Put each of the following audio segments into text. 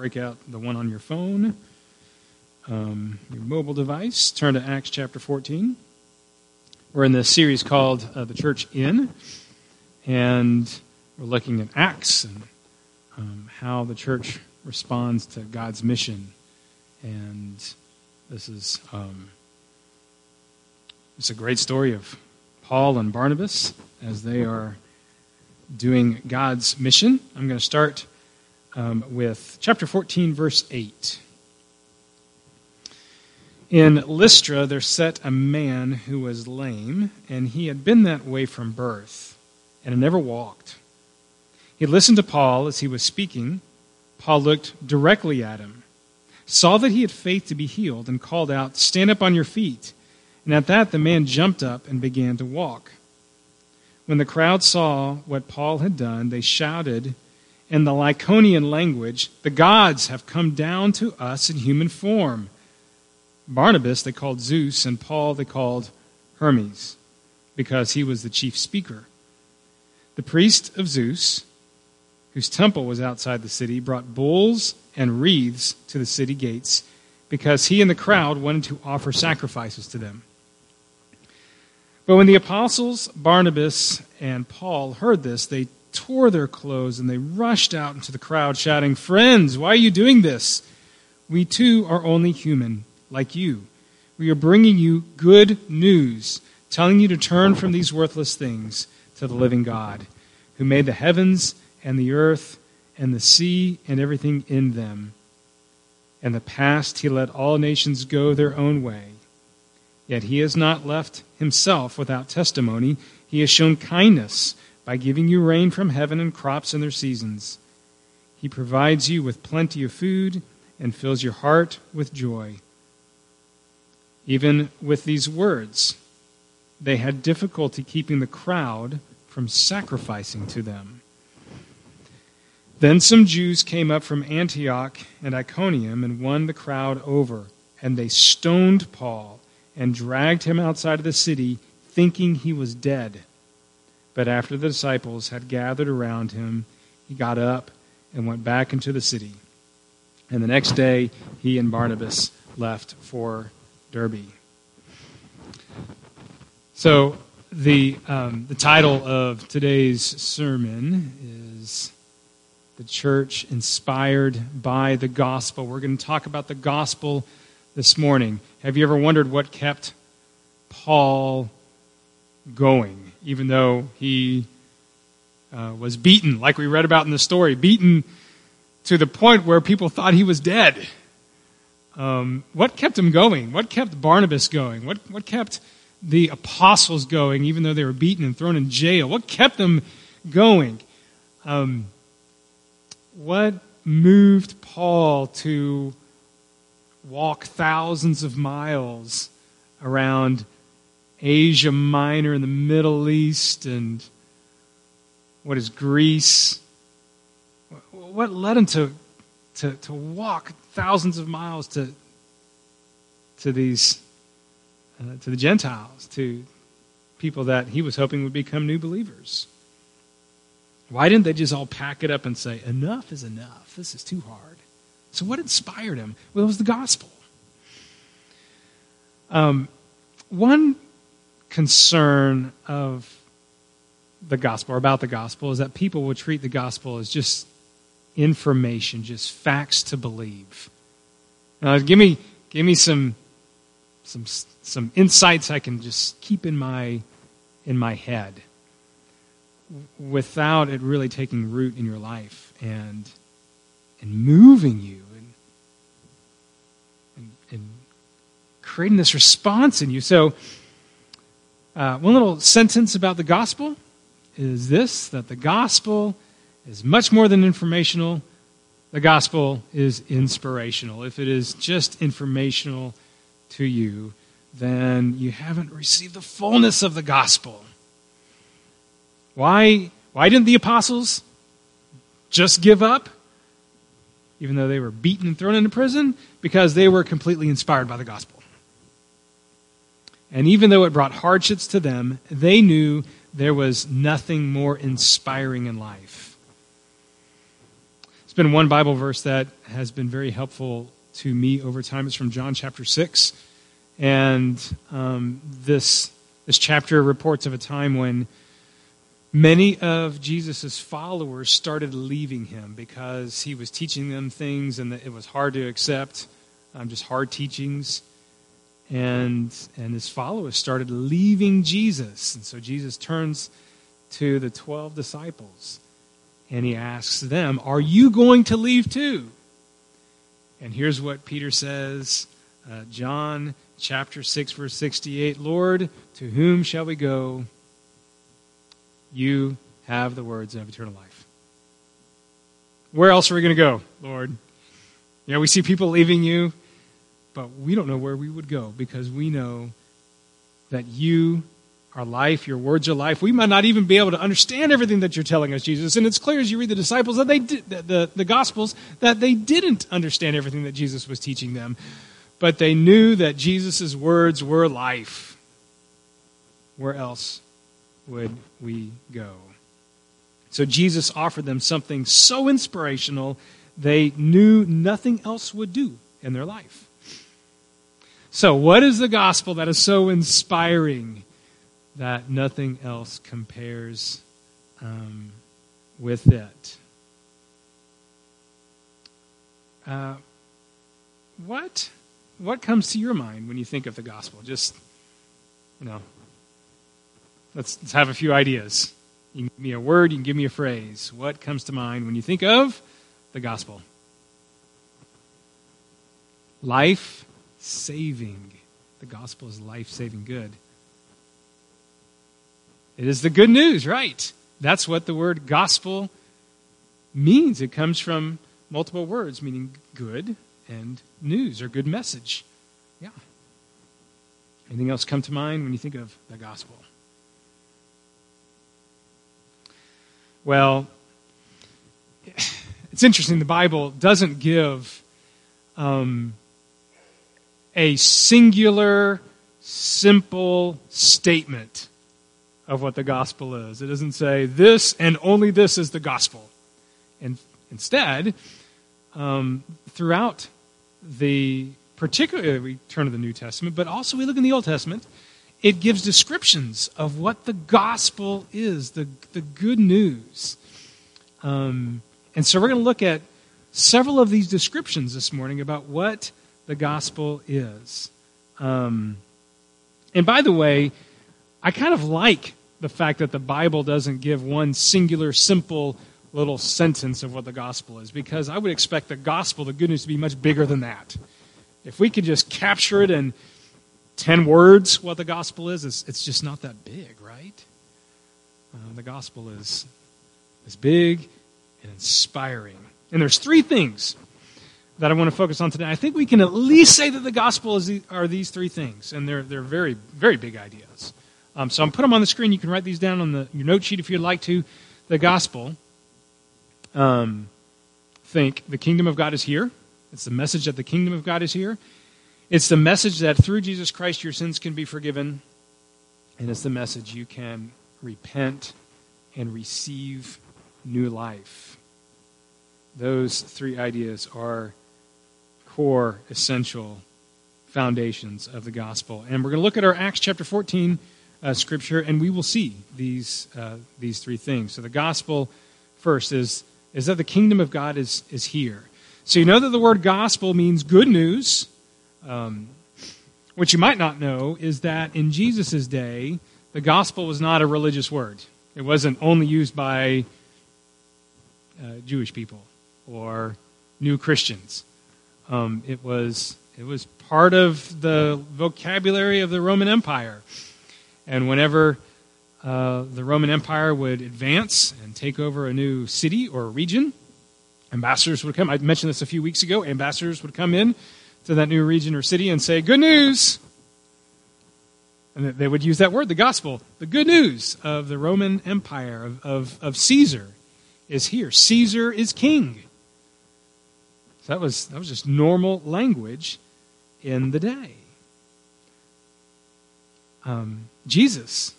break out the one on your phone, um, your mobile device. Turn to Acts chapter 14. We're in this series called uh, The Church In, and we're looking at Acts and um, how the church responds to God's mission. And this is um, it's a great story of Paul and Barnabas as they are doing God's mission. I'm going to start um, with chapter 14, verse 8. In Lystra, there sat a man who was lame, and he had been that way from birth, and had never walked. He listened to Paul as he was speaking. Paul looked directly at him, saw that he had faith to be healed, and called out, Stand up on your feet. And at that, the man jumped up and began to walk. When the crowd saw what Paul had done, they shouted in the Lycaonian language, The gods have come down to us in human form. Barnabas they called Zeus, and Paul they called Hermes, because he was the chief speaker. The priest of Zeus, whose temple was outside the city, brought bulls and wreaths to the city gates, because he and the crowd wanted to offer sacrifices to them. But when the apostles Barnabas and Paul heard this, they tore their clothes and they rushed out into the crowd, shouting, Friends, why are you doing this? We too are only human, like you. We are bringing you good news, telling you to turn from these worthless things to the living God, who made the heavens and the earth and the sea and everything in them. In the past, he let all nations go their own way. Yet he has not left himself without testimony. He has shown kindness by giving you rain from heaven and crops in their seasons. He provides you with plenty of food and fills your heart with joy. Even with these words, they had difficulty keeping the crowd from sacrificing to them. Then some Jews came up from Antioch and Iconium and won the crowd over, and they stoned Paul and dragged him outside of the city, thinking he was dead. But after the disciples had gathered around him, he got up and went back into the city. And the next day, he and Barnabas left for Derbe. So, the, um, the title of today's sermon is The Church Inspired by the Gospel. We're going to talk about the gospel this morning. Have you ever wondered what kept Paul going, even though he uh, was beaten, like we read about in the story, beaten to the point where people thought he was dead? Um, what kept him going? What kept Barnabas going? What, what kept the apostles going, even though they were beaten and thrown in jail? What kept them going? Um, what moved Paul to walk thousands of miles around Asia Minor and the Middle East and what is Greece. What led him to, to, to walk thousands of miles to, to these uh, to the Gentiles, to people that he was hoping would become new believers? Why didn't they just all pack it up and say, enough is enough? This is too hard. So, what inspired him? Well, it was the gospel. Um, one concern of the gospel, or about the gospel, is that people will treat the gospel as just information, just facts to believe. Now, give me, give me some, some, some insights I can just keep in my, in my head without it really taking root in your life and and moving you and, and, and creating this response in you. So, uh, one little sentence about the gospel is this that the gospel is much more than informational. The gospel is inspirational. If it is just informational to you, then you haven't received the fullness of the gospel. Why, why didn't the apostles just give up? even though they were beaten and thrown into prison, because they were completely inspired by the gospel. And even though it brought hardships to them, they knew there was nothing more inspiring in life. It's been one Bible verse that has been very helpful to me over time. It's from John chapter 6. And um, this, this chapter reports of a time when many of Jesus' followers started leaving him because he was teaching them things and it was hard to accept, um, just hard teachings. And, and his followers started leaving Jesus. And so Jesus turns to the 12 disciples and he asks them, Are you going to leave too? And here's what Peter says uh, John chapter 6, verse 68 Lord, to whom shall we go? You have the words of eternal life. Where else are we going to go, Lord? Know, we see people leaving you, but we don't know where we would go because we know that you our life, your words are life. We might not even be able to understand everything that you're telling us, Jesus. And it's clear as you read the disciples that they did, the, the, the Gospels that they didn't understand everything that Jesus was teaching them, but they knew that Jesus' words were life. Where else would we go? So Jesus offered them something so inspirational they knew nothing else would do in their life. So, what is the gospel that is so inspiring? that nothing else compares um, with it. Uh, what what comes to your mind when you think of the gospel? Just you know, let's, let's have a few ideas. You can give me a word, you can give me a phrase. What comes to mind when you think of the gospel? Life saving. The gospel is life saving good. It is the good news, right? That's what the word gospel means. It comes from multiple words meaning good and news or good message. Yeah. Anything else come to mind when you think of the gospel? Well, it's interesting. The Bible doesn't give um, a singular, simple statement of what the gospel is. It doesn't say this and only this is the gospel. And instead, um, throughout the, particularly we turn to the New Testament, but also we look in the Old Testament, it gives descriptions of what the gospel is, the, the good news. Um, and so we're going to look at several of these descriptions this morning about what the gospel is. Um, and by the way, I kind of like the fact that the Bible doesn't give one singular, simple little sentence of what the gospel is, because I would expect the gospel, the good news, to be much bigger than that. If we could just capture it in 10 words, what the gospel is, it's, it's just not that big, right? Uh, the gospel is, is big and inspiring. And there's three things that I want to focus on today. I think we can at least say that the gospel is the, are these three things, and they're, they're very, very big ideas. Um, so I'm put them on the screen. You can write these down on the, your note sheet if you'd like to. The gospel. Um, think the kingdom of God is here. It's the message that the kingdom of God is here. It's the message that through Jesus Christ your sins can be forgiven. And it's the message you can repent and receive new life. Those three ideas are core, essential foundations of the gospel. And we're going to look at our Acts chapter 14 uh, scripture, and we will see these uh, these three things. So the gospel first is is that the kingdom of God is is here. So you know that the word gospel means good news. Um, what you might not know is that in Jesus' day, the gospel was not a religious word. It wasn't only used by uh, Jewish people or new Christians. Um, it was it was part of the vocabulary of the Roman Empire. And whenever uh, the Roman Empire would advance and take over a new city or region, ambassadors would come. I mentioned this a few weeks ago. Ambassadors would come in to that new region or city and say, Good news! And they would use that word, the gospel. The good news of the Roman Empire, of, of, of Caesar, is here. Caesar is king. That was, that was just normal language in the day. Um, Jesus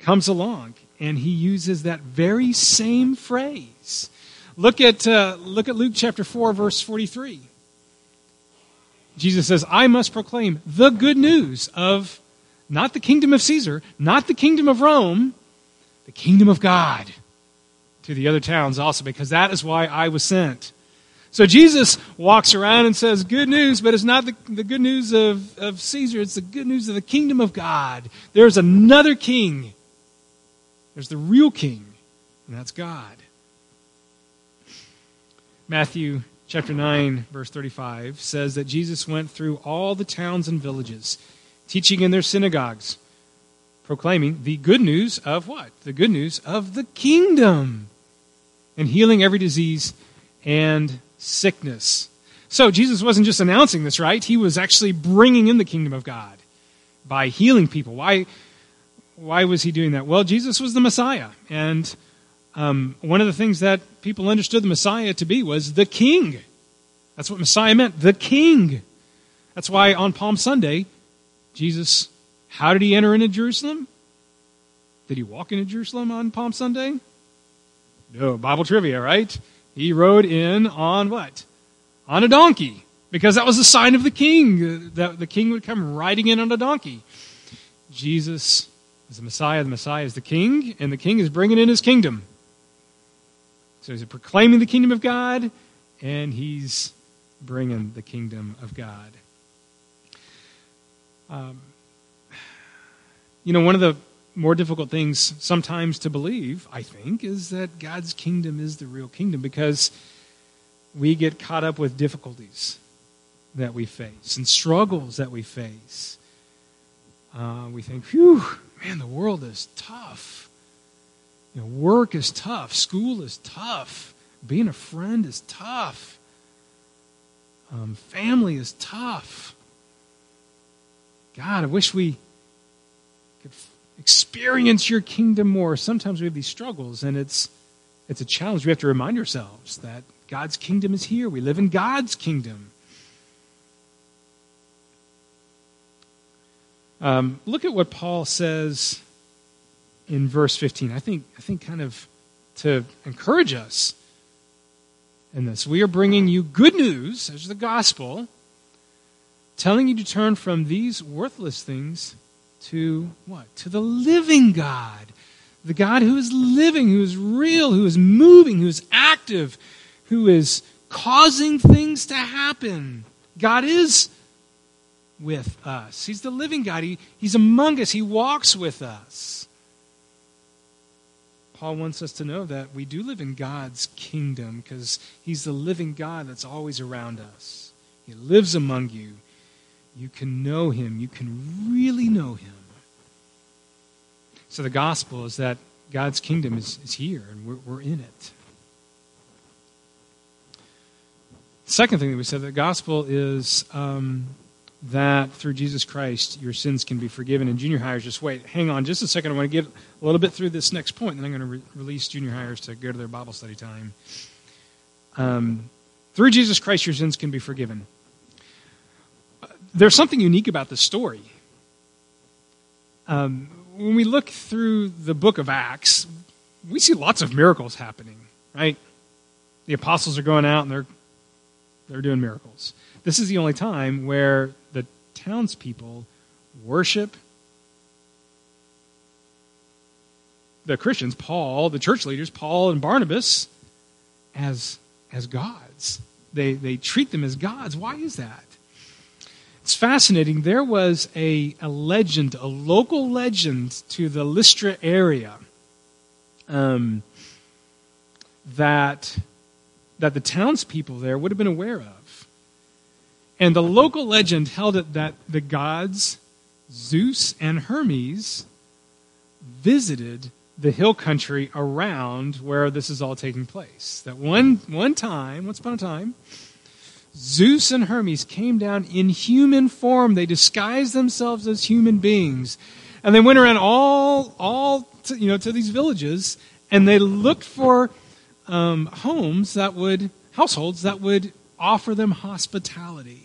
comes along and he uses that very same phrase. Look at, uh, look at Luke chapter 4, verse 43. Jesus says, I must proclaim the good news of not the kingdom of Caesar, not the kingdom of Rome, the kingdom of God to the other towns also, because that is why I was sent. So Jesus walks around and says, Good news, but it's not the, the good news of, of Caesar, it's the good news of the kingdom of God. There's another king. There's the real king, and that's God. Matthew chapter 9, verse 35 says that Jesus went through all the towns and villages, teaching in their synagogues, proclaiming the good news of what? The good news of the kingdom, and healing every disease and sickness. So Jesus wasn't just announcing this, right? He was actually bringing in the kingdom of God by healing people. Why, why was he doing that? Well, Jesus was the Messiah. And um, one of the things that people understood the Messiah to be was the king. That's what Messiah meant, the king. That's why on Palm Sunday, Jesus, how did he enter into Jerusalem? Did he walk into Jerusalem on Palm Sunday? No, Bible trivia, right? He rode in on what? On a donkey. Because that was a sign of the king, that the king would come riding in on a donkey. Jesus is the Messiah, the Messiah is the king, and the king is bringing in his kingdom. So he's proclaiming the kingdom of God, and he's bringing the kingdom of God. Um, you know, one of the more difficult things sometimes to believe, I think, is that God's kingdom is the real kingdom because we get caught up with difficulties that we face and struggles that we face. Uh, we think, whew, man, the world is tough. You know, work is tough. School is tough. Being a friend is tough. Um, family is tough. God, I wish we experience your kingdom more. Sometimes we have these struggles, and it's, it's a challenge. We have to remind ourselves that God's kingdom is here. We live in God's kingdom. Um, look at what Paul says in verse 15. I think, I think kind of to encourage us in this. We are bringing you good news, as the gospel, telling you to turn from these worthless things to what? To the living God. The God who is living, who is real, who is moving, who is active, who is causing things to happen. God is with us. He's the living God. He, he's among us. He walks with us. Paul wants us to know that we do live in God's kingdom because He's the living God that's always around us. He lives among you. You can know Him. You can really know Him. So the gospel is that God's kingdom is, is here and we're, we're in it. Second thing that we said, the gospel is um, that through Jesus Christ your sins can be forgiven. And junior hires, just wait, hang on just a second. I want to get a little bit through this next point, and then I'm going to re- release junior hires to go to their Bible study time. Um, through Jesus Christ your sins can be forgiven. There's something unique about this story. Um, when we look through the book of Acts, we see lots of miracles happening, right? The apostles are going out and they're they're doing miracles. This is the only time where the townspeople worship the Christians, Paul, the church leaders, Paul and Barnabas, as as gods. They they treat them as gods. Why is that? It's fascinating. There was a, a legend, a local legend to the Lystra area um, that, that the townspeople there would have been aware of. And the local legend held it that the gods Zeus and Hermes visited the hill country around where this is all taking place. That one, one time, once upon a time, Zeus and Hermes came down in human form. They disguised themselves as human beings. And they went around all, all to, you know, to these villages, and they looked for um, homes that would, households that would offer them hospitality.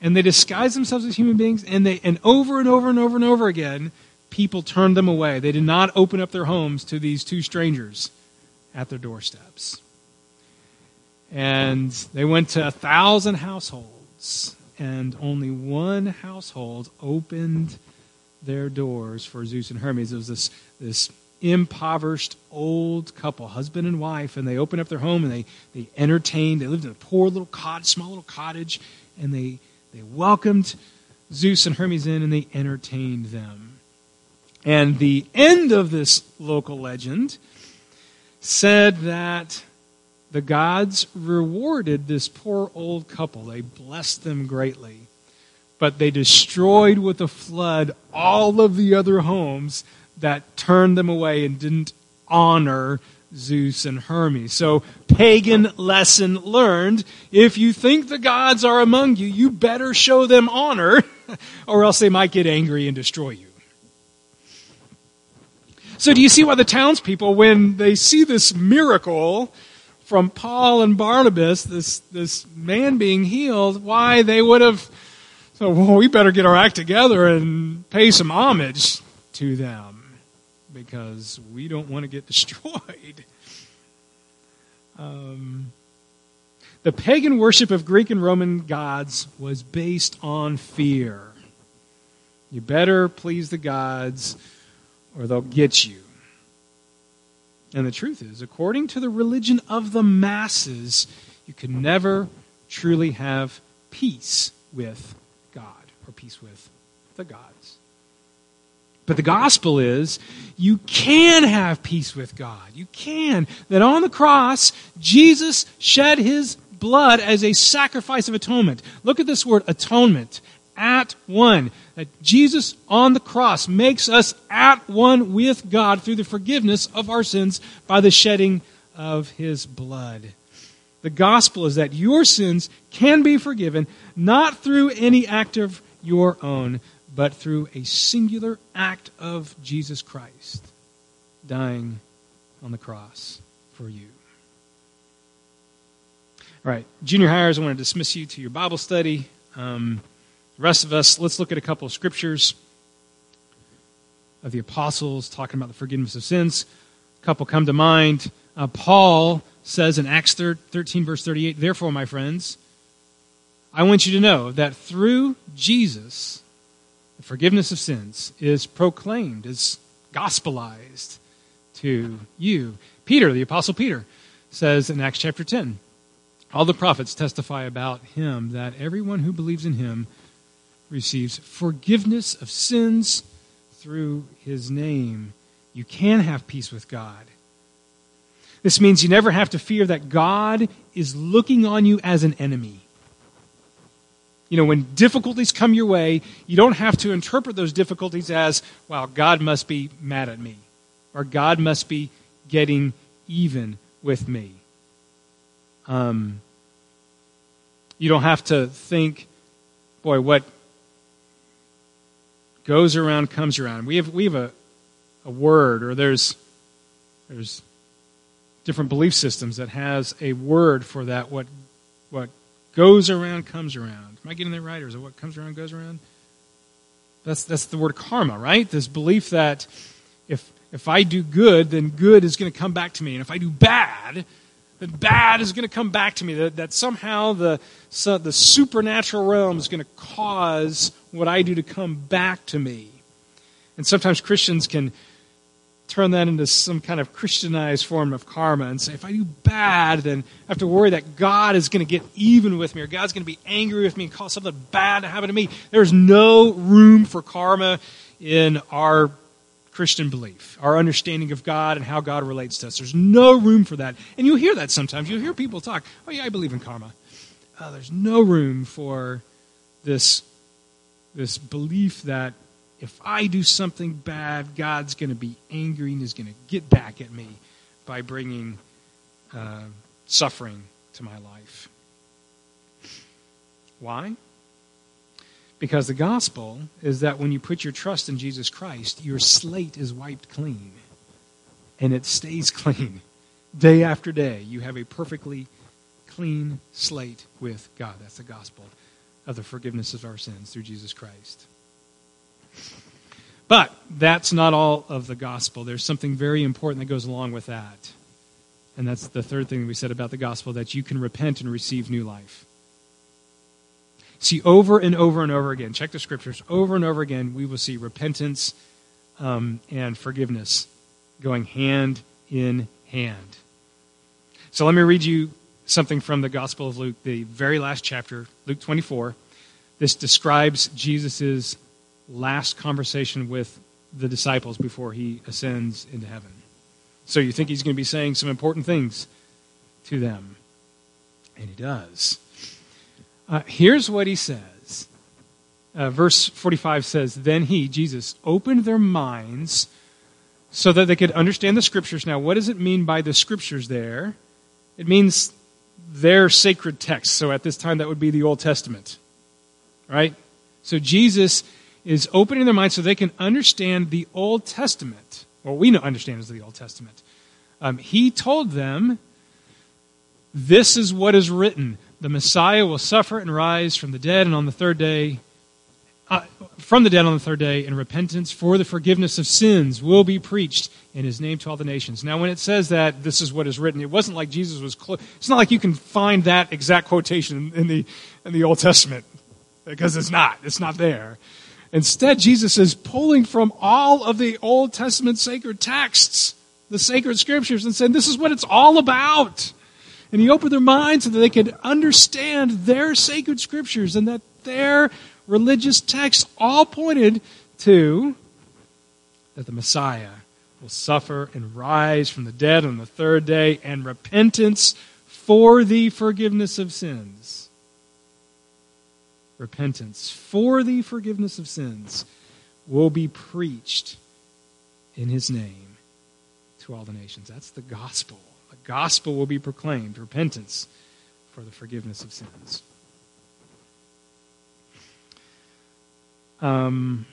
And they disguised themselves as human beings, and they, and over and over and over and over again, people turned them away. They did not open up their homes to these two strangers at their doorsteps. And they went to a thousand households, and only one household opened their doors for Zeus and Hermes. It was this, this impoverished old couple, husband and wife, and they opened up their home and they, they entertained. They lived in a poor little cottage, small little cottage, and they, they welcomed Zeus and Hermes in and they entertained them. And the end of this local legend said that the gods rewarded this poor old couple. They blessed them greatly. But they destroyed with a flood all of the other homes that turned them away and didn't honor Zeus and Hermes. So, pagan lesson learned. If you think the gods are among you, you better show them honor, or else they might get angry and destroy you. So, do you see why the townspeople, when they see this miracle from Paul and Barnabas, this, this man being healed, why they would have, so, well, we better get our act together and pay some homage to them because we don't want to get destroyed. Um, the pagan worship of Greek and Roman gods was based on fear. You better please the gods or they'll get you. And the truth is, according to the religion of the masses, you can never truly have peace with God or peace with the gods. But the gospel is you can have peace with God. You can. That on the cross, Jesus shed his blood as a sacrifice of atonement. Look at this word atonement at one. That Jesus on the cross makes us at one with God through the forgiveness of our sins by the shedding of his blood. The gospel is that your sins can be forgiven not through any act of your own, but through a singular act of Jesus Christ dying on the cross for you. All right, junior hires, I want to dismiss you to your Bible study. Um, the rest of us, let's look at a couple of scriptures of the apostles talking about the forgiveness of sins. A couple come to mind. Uh, Paul says in Acts 13, verse 38, Therefore, my friends, I want you to know that through Jesus, the forgiveness of sins is proclaimed, is gospelized to you. Peter, the Apostle Peter, says in Acts chapter 10, All the prophets testify about him that everyone who believes in him receives forgiveness of sins through his name. You can have peace with God. This means you never have to fear that God is looking on you as an enemy. You know, when difficulties come your way, you don't have to interpret those difficulties as, wow, God must be mad at me, or God must be getting even with me. Um, you don't have to think, boy, what goes around comes around. We have we have a, a word, or there's there's different belief systems that has a word for that. What what goes around comes around. Am I getting that right, or is it what comes around goes around? That's that's the word karma, right? This belief that if if I do good, then good is going to come back to me, and if I do bad, then bad is going to come back to me. That, that somehow the so the supernatural realm is going to cause what I do to come back to me. And sometimes Christians can turn that into some kind of Christianized form of karma and say, if I do bad, then I have to worry that God is going to get even with me or God's going to be angry with me and cause something bad to happen to me. There's no room for karma in our Christian belief, our understanding of God and how God relates to us. There's no room for that. And you'll hear that sometimes. You'll hear people talk, oh, yeah, I believe in karma. Uh, there's no room for this this belief that if I do something bad, God's going to be angry and is going to get back at me by bringing uh, suffering to my life. Why? Because the gospel is that when you put your trust in Jesus Christ, your slate is wiped clean. And it stays clean. Day after day, you have a perfectly clean slate with God. That's the gospel of the forgiveness of our sins through Jesus Christ. But that's not all of the gospel. There's something very important that goes along with that. And that's the third thing we said about the gospel that you can repent and receive new life. See, over and over and over again, check the scriptures, over and over again, we will see repentance um, and forgiveness going hand in hand. So let me read you something from the Gospel of Luke, the very last chapter, Luke 24. This describes Jesus' last conversation with the disciples before he ascends into heaven. So you think he's going to be saying some important things to them. And he does. Uh, here's what he says. Uh, verse 45 says, Then he, Jesus, opened their minds so that they could understand the scriptures. Now, what does it mean by the scriptures there? It means their sacred text. So at this time, that would be the Old Testament. Right? So Jesus is opening their minds so they can understand the Old Testament. What we know, understand is the Old Testament. Um, he told them, This is what is written. The Messiah will suffer and rise from the dead, and on the third day, uh, from the dead on the third day, and repentance for the forgiveness of sins will be preached in his name to all the nations. Now, when it says that this is what is written, it wasn't like Jesus was. Clo- it's not like you can find that exact quotation in the in the Old Testament because it's not. It's not there. Instead, Jesus is pulling from all of the Old Testament sacred texts, the sacred scriptures, and saying this is what it's all about. And he opened their minds so that they could understand their sacred scriptures and that their religious texts all pointed to that the Messiah will suffer and rise from the dead on the third day and repentance for the forgiveness of sins. Repentance for the forgiveness of sins will be preached in his name to all the nations. That's the gospel. The gospel will be proclaimed repentance for the forgiveness of sins. Um,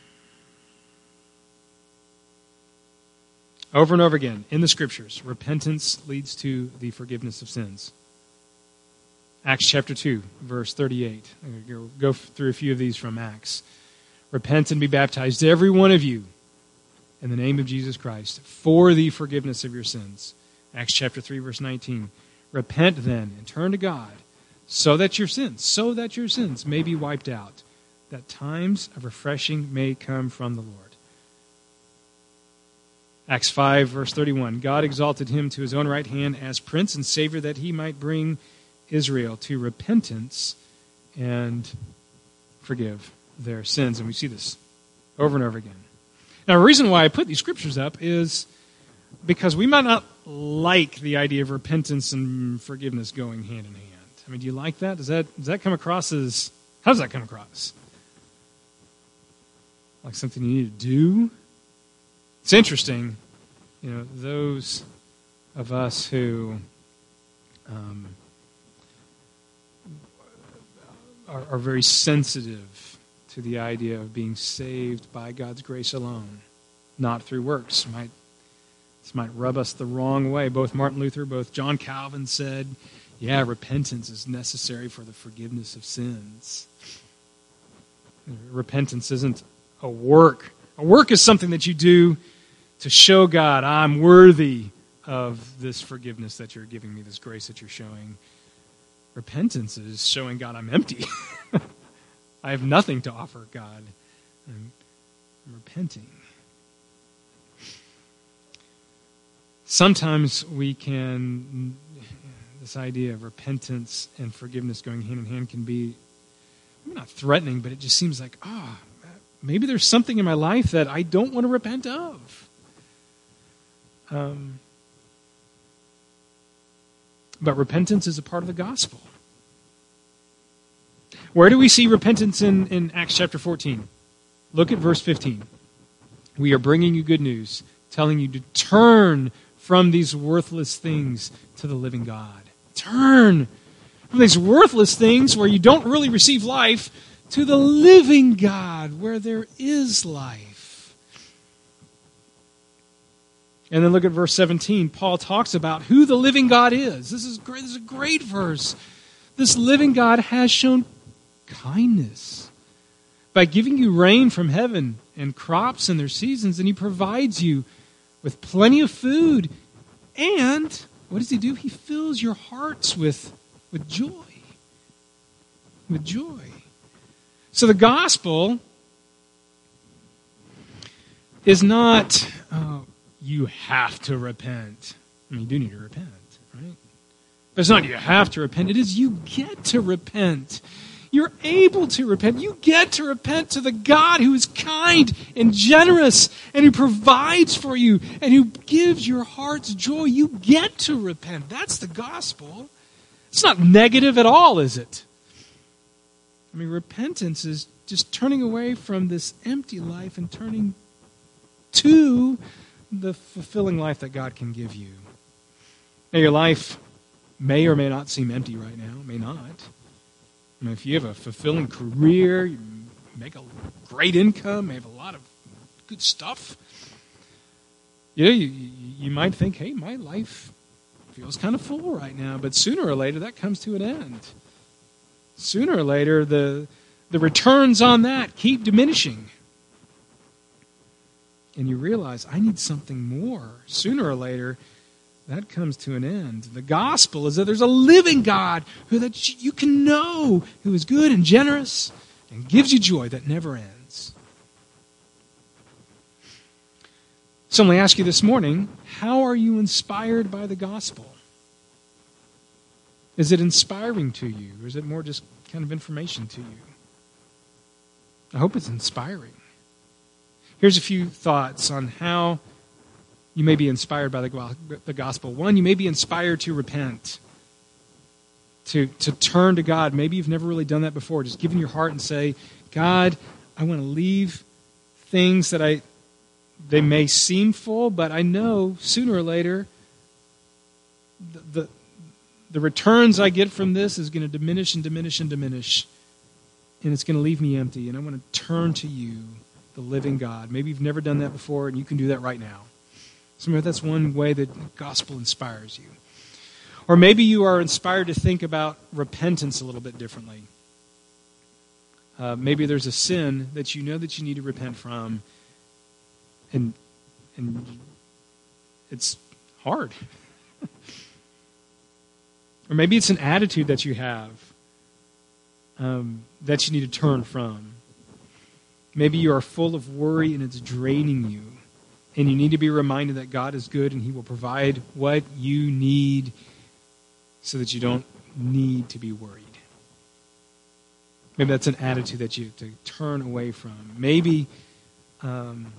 over and over again in the scriptures, repentance leads to the forgiveness of sins. Acts chapter 2, verse 38. I'll go through a few of these from Acts. Repent and be baptized, every one of you, in the name of Jesus Christ, for the forgiveness of your sins. Acts chapter 3, verse 19. Repent then and turn to God, so that your sins, so that your sins may be wiped out that times of refreshing may come from the Lord. Acts 5, verse 31 God exalted him to his own right hand as prince and savior that he might bring Israel to repentance and forgive their sins. And we see this over and over again. Now, the reason why I put these scriptures up is because we might not like the idea of repentance and forgiveness going hand in hand. I mean, do you like that? Does that does that come across as how does that come across? Like something you need to do. It's interesting, you know, those of us who um, are, are very sensitive to the idea of being saved by God's grace alone, not through works. Might this might rub us the wrong way. Both Martin Luther, both John Calvin said, "Yeah, repentance is necessary for the forgiveness of sins." Repentance isn't a work. A work is something that you do to show God, I'm worthy of this forgiveness that you're giving me, this grace that you're showing. Repentance is showing God, I'm empty. I have nothing to offer God. I'm, I'm repenting. Sometimes we can, this idea of repentance and forgiveness going hand in hand can be not threatening, but it just seems like, ah, oh, maybe there's something in my life that I don't want to repent of. Um, but repentance is a part of the gospel. Where do we see repentance in, in Acts chapter 14? Look at verse 15. We are bringing you good news, telling you to turn from these worthless things to the living God. Turn from these worthless things where you don't really receive life to the living God where there is life. And then look at verse 17. Paul talks about who the living God is. This is great. This is a great verse. This living God has shown kindness by giving you rain from heaven and crops in their seasons, and he provides you with plenty of food and what does he do? He fills your hearts with, with joy. With joy. So the gospel is not, oh, you have to repent. I mean, you do need to repent, right? But it's not you have to repent, it is you get to repent. You're able to repent. You get to repent to the God who is kind and generous and who provides for you and who gives your heart's joy. You get to repent. That's the gospel. It's not negative at all, is it? I mean, repentance is just turning away from this empty life and turning to the fulfilling life that God can give you. Now, your life may or may not seem empty right now, may not. I mean, if you have a fulfilling career, you make a great income, you have a lot of good stuff, yeah, you, you might think, hey, my life feels kind of full right now. But sooner or later, that comes to an end. Sooner or later, the, the returns on that keep diminishing. And you realize, I need something more. Sooner or later, that comes to an end. The gospel is that there's a living God who that you can know who is good and generous and gives you joy that never ends. So let me ask you this morning, how are you inspired by the gospel? Is it inspiring to you, or is it more just kind of information to you? I hope it's inspiring. Here's a few thoughts on how you may be inspired by the, gospel. One, you may be inspired to repent, to, to turn to God. Maybe you've never really done that before. Just give in your heart and say, God, I want to leave things that I they may seem full, but I know sooner or later the, the, the returns I get from this is going to diminish and diminish and diminish. And it's going to leave me empty. And I want to turn to you, the living God. Maybe you've never done that before, and you can do that right now. So maybe that's one way that gospel inspires you. Or maybe you are inspired to think about repentance a little bit differently. Uh, maybe there's a sin that you know that you need to repent from, and and it's hard. or maybe it's an attitude that you have um, that you need to turn from. Maybe you are full of worry and it's draining you. And you need to be reminded that God is good and He will provide what you need so that you don't need to be worried. Maybe that's an attitude that you have to turn away from. Maybe um,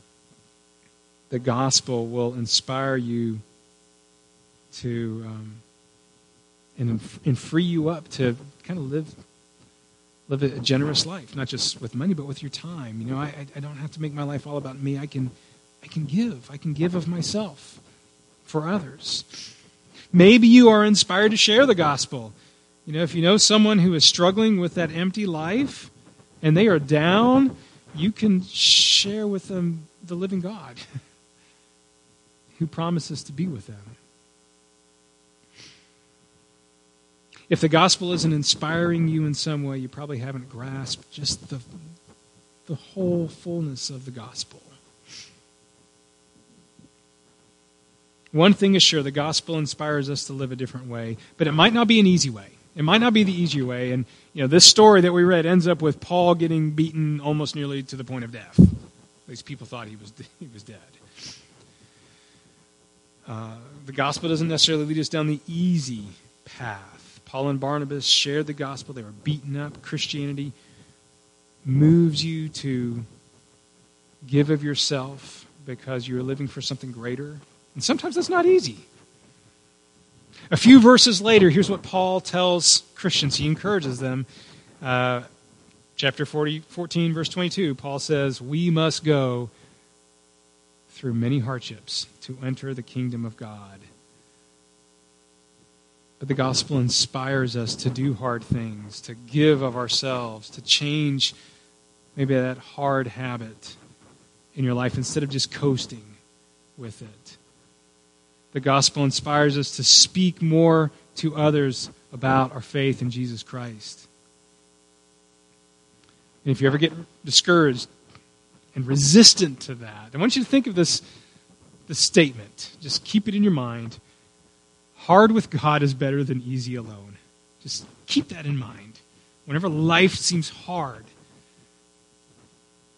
the gospel will inspire you to um, and, and free you up to kind of live live a generous life, not just with money, but with your time. You know, I, I don't have to make my life all about me. I can I can give. I can give of myself for others. Maybe you are inspired to share the gospel. You know, if you know someone who is struggling with that empty life and they are down, you can share with them the living God who promises to be with them. If the gospel isn't inspiring you in some way, you probably haven't grasped just the, the whole fullness of the gospel. One thing is sure the gospel inspires us to live a different way, but it might not be an easy way. It might not be the easy way. And you know, this story that we read ends up with Paul getting beaten almost nearly to the point of death. At least people thought he was he was dead. Uh, the gospel doesn't necessarily lead us down the easy path. Paul and Barnabas shared the gospel. They were beaten up. Christianity moves you to give of yourself because you're living for something greater and sometimes that's not easy. A few verses later, here's what Paul tells Christians. He encourages them. Uh, chapter 40, 14, verse 22, Paul says, We must go through many hardships to enter the kingdom of God. But the gospel inspires us to do hard things, to give of ourselves, to change maybe that hard habit in your life instead of just coasting with it the gospel inspires us to speak more to others about our faith in Jesus Christ. And if you ever get discouraged and resistant to that, I want you to think of this, this statement. Just keep it in your mind. Hard with God is better than easy alone. Just keep that in mind. Whenever life seems hard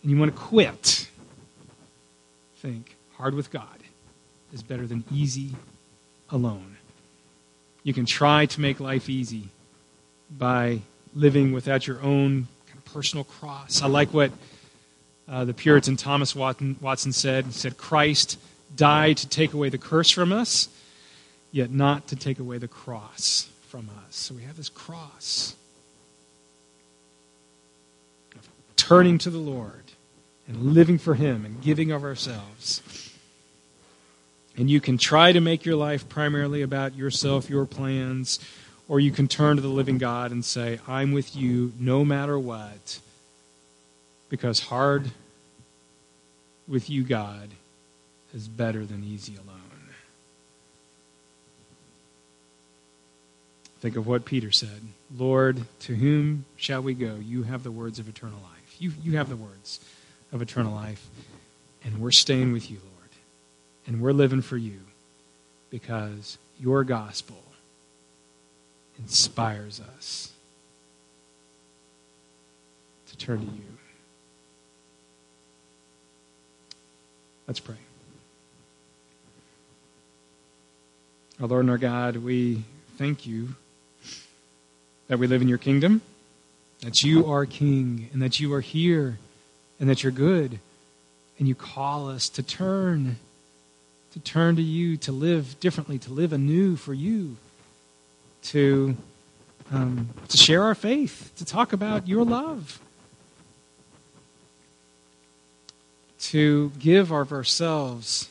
and you want to quit, think hard with God is better than easy alone. You can try to make life easy by living without your own kind of personal cross. I like what uh, the Puritan Thomas Watson, Watson said. He said, Christ died to take away the curse from us, yet not to take away the cross from us. So we have this cross of turning to the Lord and living for Him and giving of ourselves. And you can try to make your life primarily about yourself, your plans, or you can turn to the living God and say, I'm with you no matter what. Because hard with you, God, is better than easy alone. Think of what Peter said Lord, to whom shall we go? You have the words of eternal life. You, you have the words of eternal life. And we're staying with you, Lord. And we're living for you because your gospel inspires us to turn to you. Let's pray. Our Lord and our God, we thank you that we live in your kingdom, that you are king, and that you are here, and that you're good, and you call us to turn, to turn to you, to live differently, to live anew for you, to, um, to share our faith, to talk about your love, to give of ourselves,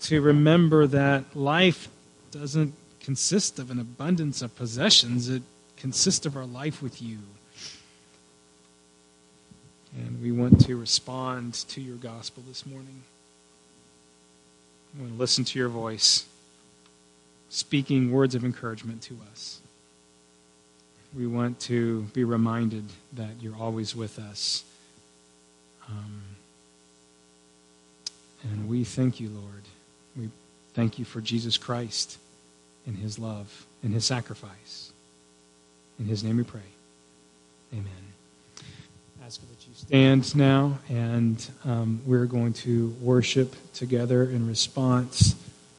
to remember that life doesn't consist of an abundance of possessions. It consist of our life with you. And we want to respond to your gospel this morning. We want to listen to your voice, speaking words of encouragement to us. We want to be reminded that you're always with us. Um, and we thank you, Lord. We thank you for Jesus Christ and his love and his sacrifice. In his name we pray. Amen. I ask that you stand now, and um, we're going to worship together in response